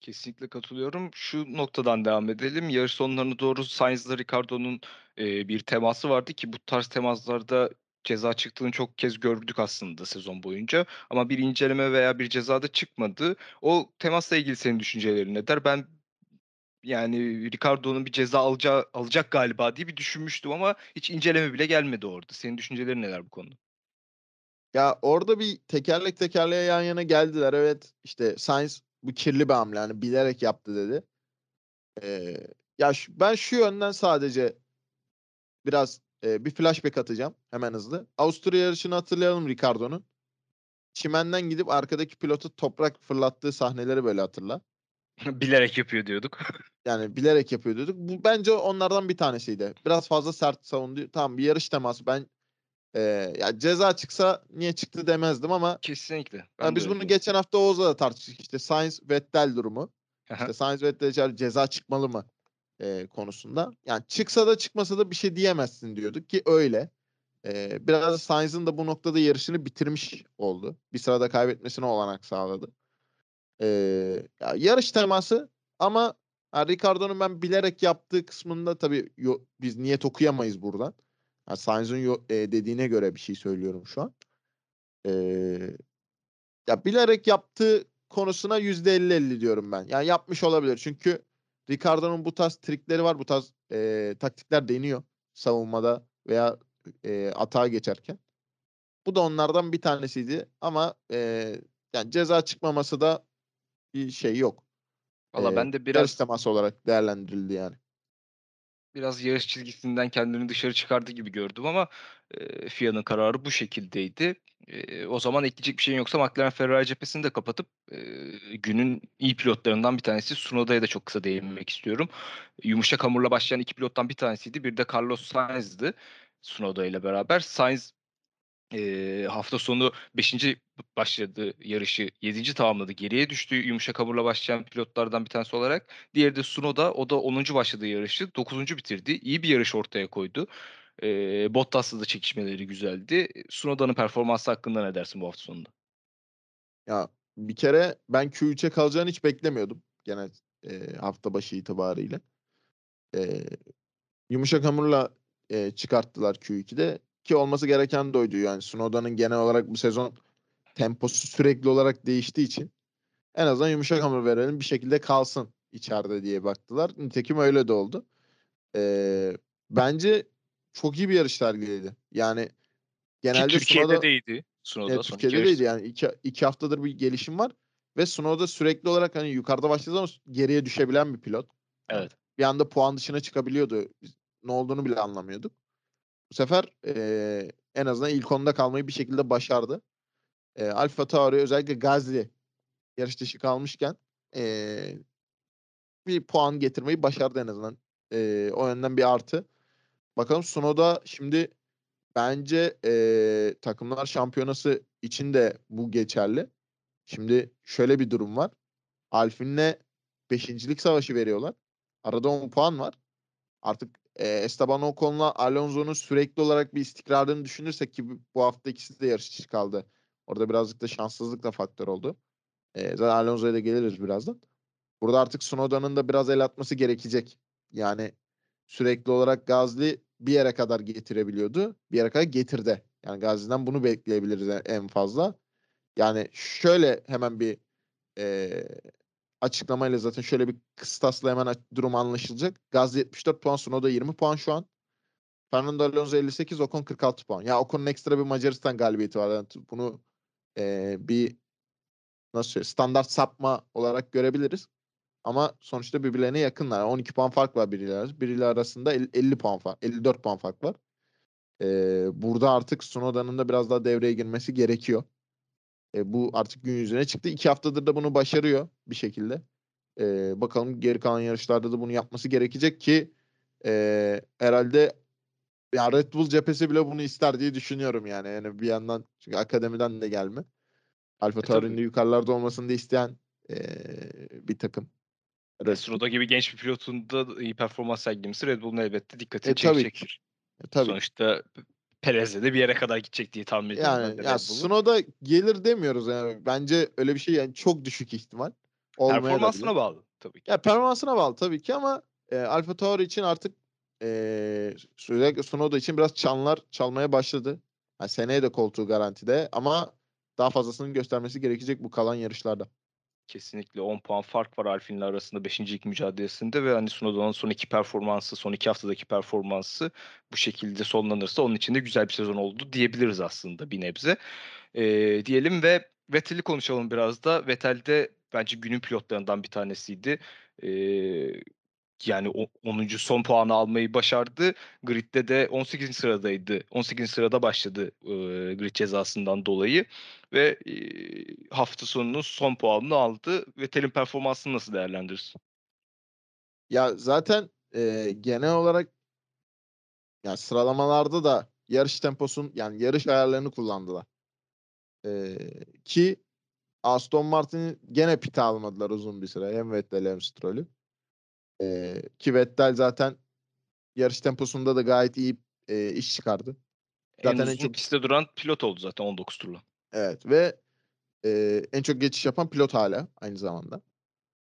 Kesinlikle katılıyorum. Şu noktadan devam edelim. Yarış sonlarına doğru Sainz'la Ricardo'nun e, bir teması vardı ki bu tarz temaslarda ceza çıktığını çok kez gördük aslında sezon boyunca. Ama bir inceleme veya bir ceza da çıkmadı. O temasla ilgili senin düşüncelerin neler? Ben yani Ricardo'nun bir ceza alacağı, alacak galiba diye bir düşünmüştüm ama hiç inceleme bile gelmedi orada. Senin düşüncelerin neler bu konuda? Ya orada bir tekerlek tekerleğe yan yana geldiler. Evet işte Sainz bu kirli bir hamle yani bilerek yaptı dedi. Ee, ya şu- ben şu yönden sadece biraz e, bir flashback atacağım hemen hızlı. Avusturya yarışını hatırlayalım Ricardo'nun. Çimenden gidip arkadaki pilotu toprak fırlattığı sahneleri böyle hatırla. Bilerek yapıyor diyorduk. Yani bilerek yapıyor diyorduk. Bu bence onlardan bir tanesiydi. Biraz fazla sert savundu. Tamam bir yarış teması. Ben e, ya ceza çıksa niye çıktı demezdim ama Kesinlikle. ya biz öyle bunu düşünüyorum. geçen hafta Oğuz'la da tartıştık. İşte Sainz Vettel durumu. İşte Sainz Vettel ceza çıkmalı mı e, konusunda. Yani çıksa da çıkmasa da bir şey diyemezsin diyorduk ki öyle. E, biraz Sainz'ın da bu noktada yarışını bitirmiş oldu. Bir sırada kaybetmesine olanak sağladı. E, ya yarış teması ama ha, Ricardo'nun ben bilerek yaptığı kısmında tabii yo- biz niyet okuyamayız buradan. Ha, Sainz'ın e, dediğine göre bir şey söylüyorum şu an. E, ya bilerek yaptığı konusuna %50-50 diyorum ben. Yani yapmış olabilir. Çünkü Ricardo'nun bu tarz trikleri var. Bu tarz e, taktikler deniyor savunmada veya e, atağa geçerken. Bu da onlardan bir tanesiydi. Ama e, yani ceza çıkmaması da bir şey yok. Valla E, ben de biraz teması olarak değerlendirildi yani. Biraz yarış çizgisinden kendini dışarı çıkardı gibi gördüm ama e, FIA'nın kararı bu şekildeydi. E, o zaman ekleyecek bir şeyin yoksa McLaren Ferrari cephesini de kapatıp e, günün iyi pilotlarından bir tanesi Tsunoda'ya da çok kısa değinmek istiyorum. Yumuşak hamurla başlayan iki pilottan bir tanesiydi. Bir de Carlos Sainz'dı Tsunoda ile beraber. Sainz e, hafta sonu 5. başladı yarışı 7. tamamladı. Geriye düştü yumuşak hamurla başlayan pilotlardan bir tanesi olarak. Diğeri de Sunoda. O da 10. başladığı yarışı 9. bitirdi. İyi bir yarış ortaya koydu. E, Bottas'la da çekişmeleri güzeldi. Sunoda'nın performansı hakkında ne dersin bu hafta sonunda? Ya bir kere ben Q3'e kalacağını hiç beklemiyordum. Genel e, hafta başı itibariyle. E, yumuşak hamurla e, çıkarttılar Q2'de ki olması gereken de oydu. Yani Snowda'nın genel olarak bu sezon temposu sürekli olarak değiştiği için en azından yumuşak hamur verelim bir şekilde kalsın içeride diye baktılar. Nitekim öyle de oldu. E, bence çok iyi bir yarış sergiledi. Yani genelde Ki Türkiye'de Tsunoda- değildi. Sunoda Evet, Türkiye'de yarış- değildi yani iki, iki haftadır bir gelişim var ve Snow'da sürekli olarak hani yukarıda başladığı zaman geriye düşebilen bir pilot. Evet. Bir anda puan dışına çıkabiliyordu. Biz ne olduğunu bile anlamıyorduk. Bu sefer eee, en azından ilk onda kalmayı bir şekilde başardı. Eee Alfa Tauri özellikle Gazli yarış dışı kalmışken eee, bir puan getirmeyi başardı en azından. Eee, o yönden bir artı. Bakalım Sunoda şimdi bence eee, takımlar şampiyonası için de bu geçerli. Şimdi şöyle bir durum var. Alfine'le beşincilik savaşı veriyorlar. Arada 10 puan var. Artık e, Esteban Ocon'la Alonso'nun sürekli olarak bir istikrarını düşünürsek ki bu- hafta ikisi de yarış dışı kaldı. Orada birazcık da şanssızlık da faktör oldu. E, zaten Alonso'ya da geliriz birazdan. Burada artık Snowda'nın da biraz el atması gerekecek. Yani sürekli olarak Gazli bir yere kadar getirebiliyordu. Bir yere kadar getirdi. Yani Gazli'den bunu bekleyebiliriz en- en fazla. Yani şöyle hemen bir eee, açıklamayla zaten şöyle bir kıstasla hemen durum anlaşılacak. Gazli 74 puan, Sunoda 20 puan şu an. Fernando Alonso 58, Ocon 46 puan. Ya Ocon'un ekstra bir Macaristan galibiyeti var. Yani bunu eee, bir nasıl söyleyeyim, standart sapma olarak görebiliriz. Ama sonuçta birbirlerine yakınlar. 12 puan fark var biriyle, arasında. biriyle arasında el- 50 puan fark, 54 puan fark var. Eee, burada artık Sunoda'nın da biraz daha devreye girmesi gerekiyor. E, bu artık gün yüzüne çıktı. İki haftadır da bunu başarıyor bir şekilde. E, bakalım geri kalan yarışlarda da bunu yapması gerekecek ki e, herhalde ya Red Bull cephesi bile bunu ister diye düşünüyorum yani. Yani bir yandan çünkü akademiden de gelme. Alfa E. Tauri'nin yukarılarda olmasını da isteyen e, bir takım. Bull. Sunoda gibi genç bir pilotun da iyi performans sergilemesi Red Bull'un elbette dikkatini E, tabii çekecektir. E, tabii. Sonuçta Perez'le de bir yere kadar gidecek diye tahmin ediyorum Yani ya. Sunoda gelir demiyoruz yani. Bence öyle bir şey yani çok düşük ihtimal. Performansına bağlı tabii ki. Ya performansına bağlı tabii ki ama e, Alfa Tauri için artık e, özellikle Tsunoda için biraz çanlar çalmaya başladı. Yani seneye de koltuğu garantide ama daha fazlasını göstermesi gerekecek bu kalan yarışlarda. Kesinlikle 10 puan fark var Alfine'le arasında 5. ilk mücadelesinde ve hani Sunoda'nın son iki performansı, son iki haftadaki performansı bu şekilde sonlanırsa onun için de güzel bir sezon oldu diyebiliriz aslında bir nebze. Ee, diyelim ve Vettel'i konuşalım biraz da. Vettel de bence günün pilotlarından bir tanesiydi. Ee, yani o- 10. son puanı almayı başardı. Grid'de de 18. sıradaydı. 18. sırada başladı e, grid cezasından dolayı ve e, hafta sonunun son puanını aldı. Vettel'in performansını nasıl değerlendirirsin? Ya zaten e, genel olarak yani sıralamalarda da yarış temposun yani yarış ayarlarını kullandılar. E, ki Aston Martin gene pit almadılar uzun bir süre. Hem Vettel hem Stroll'ü. E, ki Vettel zaten yarış temposunda da gayet iyi e, iş çıkardı. Zaten en en çok- pistte duran pilot oldu zaten 19 turla. Evet ve e, en çok geçiş yapan pilot hala aynı zamanda.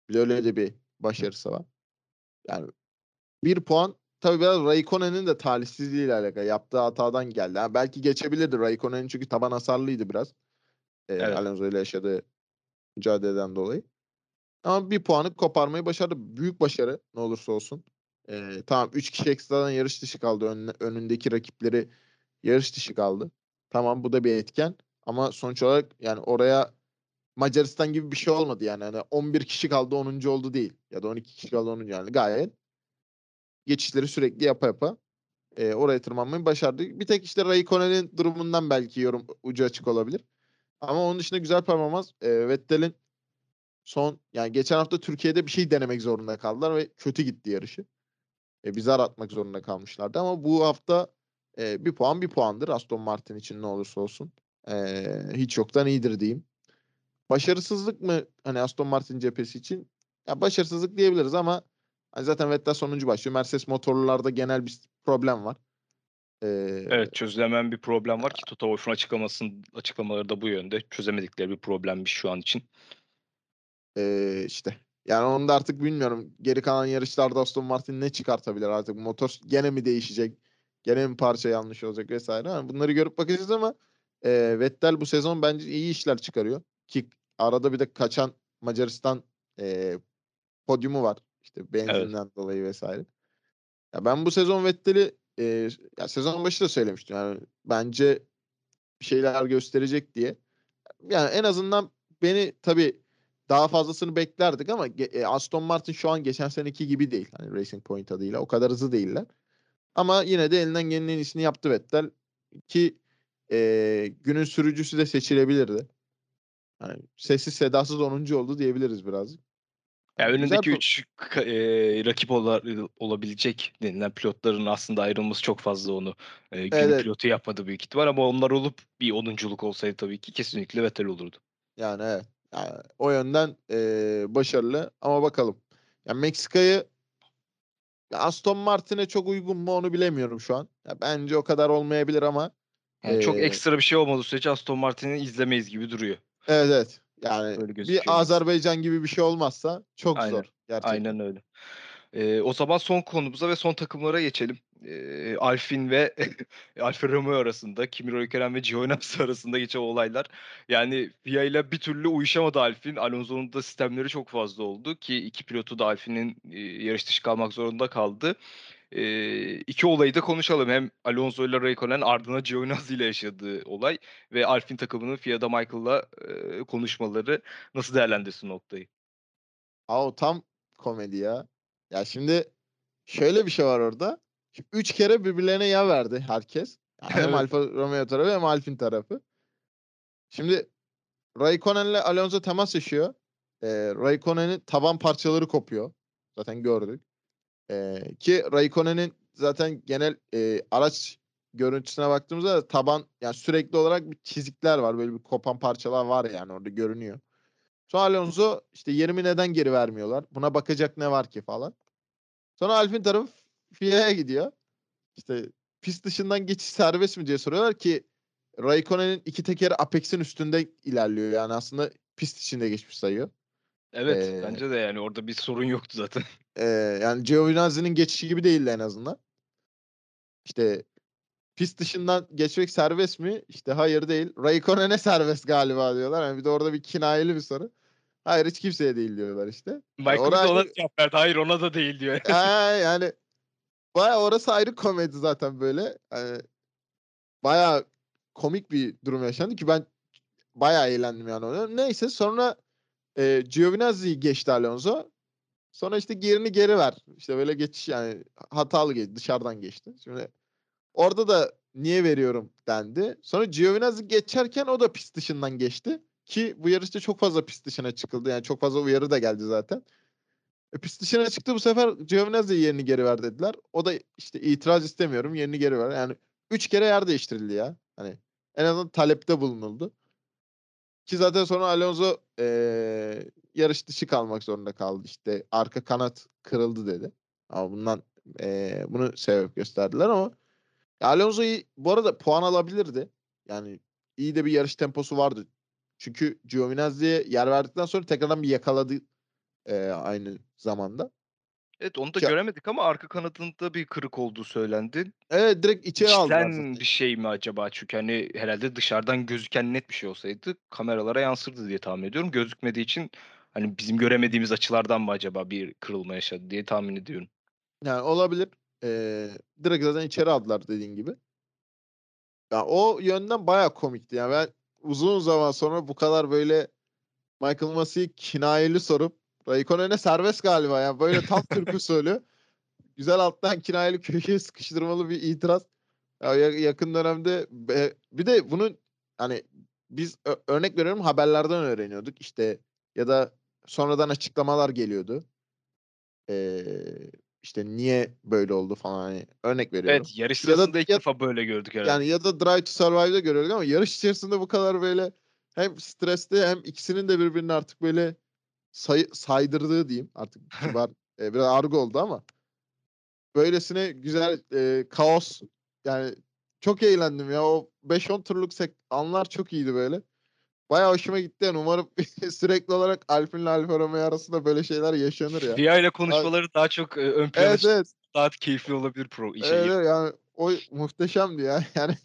Bir de öyle de bir başarısı var. Yani bir puan tabii biraz Raikkonen'in de talihsizliğiyle alakalı. Yaptığı hatadan geldi. Ha, belki geçebilirdi Raikkonen çünkü taban hasarlıydı biraz. E, Evet. Alonso ile yaşadığı mücadeleden dolayı. Ama bir puanı koparmayı başardı. Büyük başarı ne olursa olsun. Ee, tamam 3 kişi ekstradan yarış dışı kaldı. Ön- önündeki rakipleri yarış dışı kaldı. Tamam bu da bir etken. Ama sonuç olarak yani oraya Macaristan gibi bir şey olmadı yani. Hani 11 kişi kaldı 10. oldu değil. Ya da 12 kişi kaldı 10. yani gayet geçişleri sürekli yapa yapa e, oraya tırmanmayı başardı. Bir tek işte Raikkonen'in durumundan belki yorum ucu açık olabilir. Ama onun dışında güzel performans. E, Vettel'in son yani geçen hafta Türkiye'de bir şey denemek zorunda kaldılar ve kötü gitti yarışı. E, bir atmak zorunda kalmışlardı ama bu hafta e, bir puan bir puandır Aston Martin için ne olursa olsun. E, hiç yoktan iyidir diyeyim. Başarısızlık mı hani Aston Martin cephesi için? Ya başarısızlık diyebiliriz ama hani zaten Vettel sonuncu başlıyor. Mercedes motorlarda genel bir problem var. E, Evet çözülemeyen bir problem var ki Toto Wolff'un açıklamasının açıklamaları da bu yönde. Çözemedikleri bir problemmiş şu an için. Ee, işte yani onu da artık bilmiyorum. Geri kalan yarışlarda Aston Martin ne çıkartabilir artık? Motor gene mi değişecek? Gene mi parça yanlış olacak vesaire. Yani bunları görüp bakacağız ama e, Vettel bu sezon bence iyi işler çıkarıyor. Ki arada bir de kaçan Macaristan e, podyumu var. İşte benzinden dolayı vesaire. Ya ben bu sezon Vettel'i e, ya sezon başı da söylemiştim. Yani bence bir şeyler gösterecek diye. Yani en azından beni tabii daha fazlasını beklerdik ama e, Aston Martin şu an geçen seneki gibi değil. Hani Racing Point adıyla o kadar hızlı değiller. Ama yine de elinden gelenin en iyisini yaptı Vettel ki e, günün sürücüsü de seçilebilirdi. Yani sessiz sedasız 10. oldu diyebiliriz birazcık. Yani önündeki pro- 3 rakip ola- olabilecek denilen pilotların aslında ayrılması çok fazla onu e, günün Evet. pilotu yapmadı büyük ihtimal ama onlar olup bir onunculuk olsaydı tabii ki kesinlikle Vettel olurdu. Yani evet. Yani o yönden e, başarılı ama bakalım. Yani Meksika'yı Aston Martin'e çok uygun mu onu bilemiyorum şu an. Ya bence o kadar olmayabilir ama Yani çok Ee, ekstra bir şey olmadığı sürece Aston Martin'i izlemeyiz gibi duruyor. evet evet. Yani bir. Azerbaycan gibi bir şey olmazsa çok Aynen, zor gerçekten. Aynen öyle. Ee, o zaman son konumuza ve son takımlara geçelim. Ee, Alfin ve Alfa Romeo arasında, Kimi Räikkönen ve Giovinazzi arasında geçen olaylar. Yani FIA ile bir türlü uyuşamadı Alfin. Alonso'nun da sistemleri çok fazla oldu ki iki pilotu da Alfin'in e, yarış dışı kalmak zorunda kaldı. Ee, iki olayı da konuşalım. Hem Alonso ile Räikkönen ardına Giovinazzi ile yaşadığı olay ve Alfin takımının FIA'da Michael'la e, konuşmaları nasıl değerlendirsin noktayı? Aa, tam komedi ya. Ya şimdi şöyle bir şey var orada. Şimdi üç kere birbirlerine ya verdi herkes. Yani hem. Alfa Romeo tarafı hem Alpine tarafı. Şimdi Raikkonen'le Alonso temas yaşıyor. Ee, Raikkonen'in taban parçaları kopuyor. Zaten gördük. Ee, ki Raikkonen'in zaten genel e, araç görüntüsüne baktığımızda da taban yani sürekli olarak bir çizikler var. Böyle bir kopan parçalar var yani orada görünüyor. Sonra Alonso işte yerimi neden geri vermiyorlar? Buna bakacak ne var ki falan. Sonra Alpine tarafı FIA'ya gidiyor. İşte pist dışından geçiş serbest mi diye soruyorlar ki Raikkonen'in iki tekeri Apex'in üstünde ilerliyor. Yani aslında pist içinde geçmiş sayıyor. Evet, Ee, bence de yani orada bir sorun yoktu zaten. Ee, yani Giovinazzi'nin geçişi gibi değildi en azından. İşte pist dışından geçmek serbest mi? İşte hayır değil. Raikkonen'e serbest galiba diyorlar. Yani bir de orada bir kinayeli bir soru. Hayır hiç kimseye değil diyorlar işte. Michael orayı- ona cevap verdi. Hayır ona da değil diyor. Aa, yani baya orası ayrı komedi zaten böyle. Yani, baya komik bir durum yaşandı ki ben baya eğlendim yani ona. Neyse sonra e, Giovinazzi'yi geçti Alonso. Sonra işte gerini geri ver. İşte böyle geçiş yani hatalı geçti. Dışarıdan geçti. Şimdi orada da niye veriyorum dendi. Sonra Giovinazzi geçerken o da pist dışından geçti. Ki bu yarışta çok fazla pist dışına çıkıldı. Yani çok fazla uyarı da geldi zaten. E, pist dışına çıktı bu sefer Giovinazzi yerini geri ver dediler. O da işte itiraz istemiyorum yerini geri ver. Yani üç kere yer değiştirildi ya. Hani en azından talepte bulunuldu. Ki zaten sonra Alonso eee, yarış dışı kalmak zorunda kaldı. İşte arka kanat kırıldı dedi. Ama bundan eee, bunu sebep gösterdiler ama Alonso iyi- bu arada puan alabilirdi. Yani iyi de bir yarış temposu vardı. Çünkü Giovinazzi'ye yer verdikten sonra tekrardan bir yakaladı eee, aynı zamanda. Evet onu da Ya- göremedik ama arka kanadında bir kırık olduğu söylendi. Evet direkt içeri aldılar İçten bir şey mi acaba? Çünkü hani herhalde dışarıdan gözüken net bir şey olsaydı kameralara yansırdı diye tahmin ediyorum. Gözükmediği için hani bizim göremediğimiz açılardan mı acaba bir kırılma yaşadı diye tahmin ediyorum. Yani olabilir. Ee, direkt zaten içeri aldılar dediğin gibi. Ya o yönden bayağı komikti. Yani ben uzun zaman sonra bu kadar böyle Michael Massey'i kinayeli sorup Raikkonen'e serbest galiba ya. Böyle tam türkü söylüyor. Güzel alttan kinayeli köşeye sıkıştırmalı bir itiraz. Ya ya- yakın dönemde bir de bunun hani biz örnek veriyorum haberlerden öğreniyorduk işte ya da sonradan açıklamalar geliyordu. Ee, işte niye böyle oldu falan hani örnek veriyorum. Evet yarış Ya da- sırasında ilk ya- defa böyle gördük herhalde. Yani ya da Drive to Survive'da görüyorduk ama yarış içerisinde bu kadar böyle hem stresli hem ikisinin de birbirini artık böyle say- saydırdığı diyeyim. Artık kibar e, biraz argo oldu ama böylesine güzel e, kaos yani çok eğlendim ya. O 5-10 turluk sek- anlar çok iyiydi böyle. Bayağı hoşuma gitti yani. Umarım sürekli olarak Alpine ile Alfa Romeo arasında böyle şeyler yaşanır ya. FIA ile konuşmaları daha çok e, ön plana Evet evet. Daha keyifli olabilir pro işe Evet, girip. evet, yani o muhteşemdi ya. Yani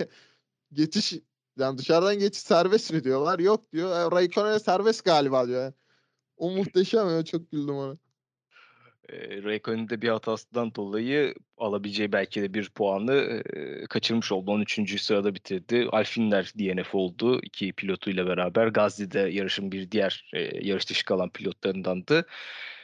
geçiş yani dışarıdan geçiş serbest mi diyorlar? Yok diyor. E, Raikkonen'e serbest galiba diyor. Yani. O muhteşem ya. Çok güldüm ona. E, Raikkonen'in de bir hatasından dolayı alabileceği belki de bir puanı e, kaçırmış oldu. 13. sırada bitirdi. Alfinler DNF oldu. iki pilotuyla beraber. Gazli de yarışın bir diğer e, yarış dışı kalan pilotlarındandı.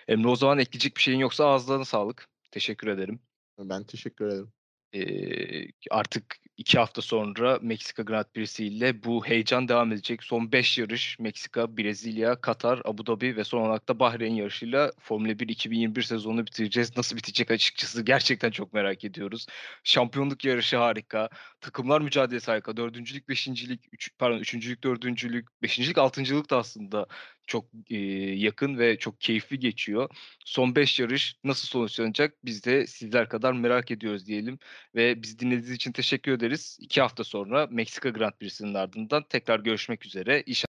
Emre o zaman ekleyecek bir şeyin yoksa ağızlarına sağlık. Teşekkür ederim. Ben teşekkür ederim. Ee, artık iki hafta sonra Meksika Grand Prix'si ile bu heyecan devam edecek. Son 5 yarış Meksika, Brezilya, Katar, Abu Dhabi ve son olarak da Bahreyn yarışıyla Formula 1 2021 sezonunu bitireceğiz. Nasıl bitecek açıkçası gerçekten çok merak ediyoruz. Şampiyonluk yarışı harika. Takımlar mücadelesi harika. Dördüncülük, beşincilik, üç, pardon üçüncülük, dördüncülük, beşincilik, altıncılık da aslında çok e, yakın ve çok keyifli geçiyor. Son 5 yarış nasıl sonuçlanacak biz de sizler kadar merak ediyoruz diyelim. Ve bizi dinlediğiniz için teşekkür ederiz. İki hafta sonra Meksika Grand Prix'sinin ardından tekrar görüşmek üzere. İnşallah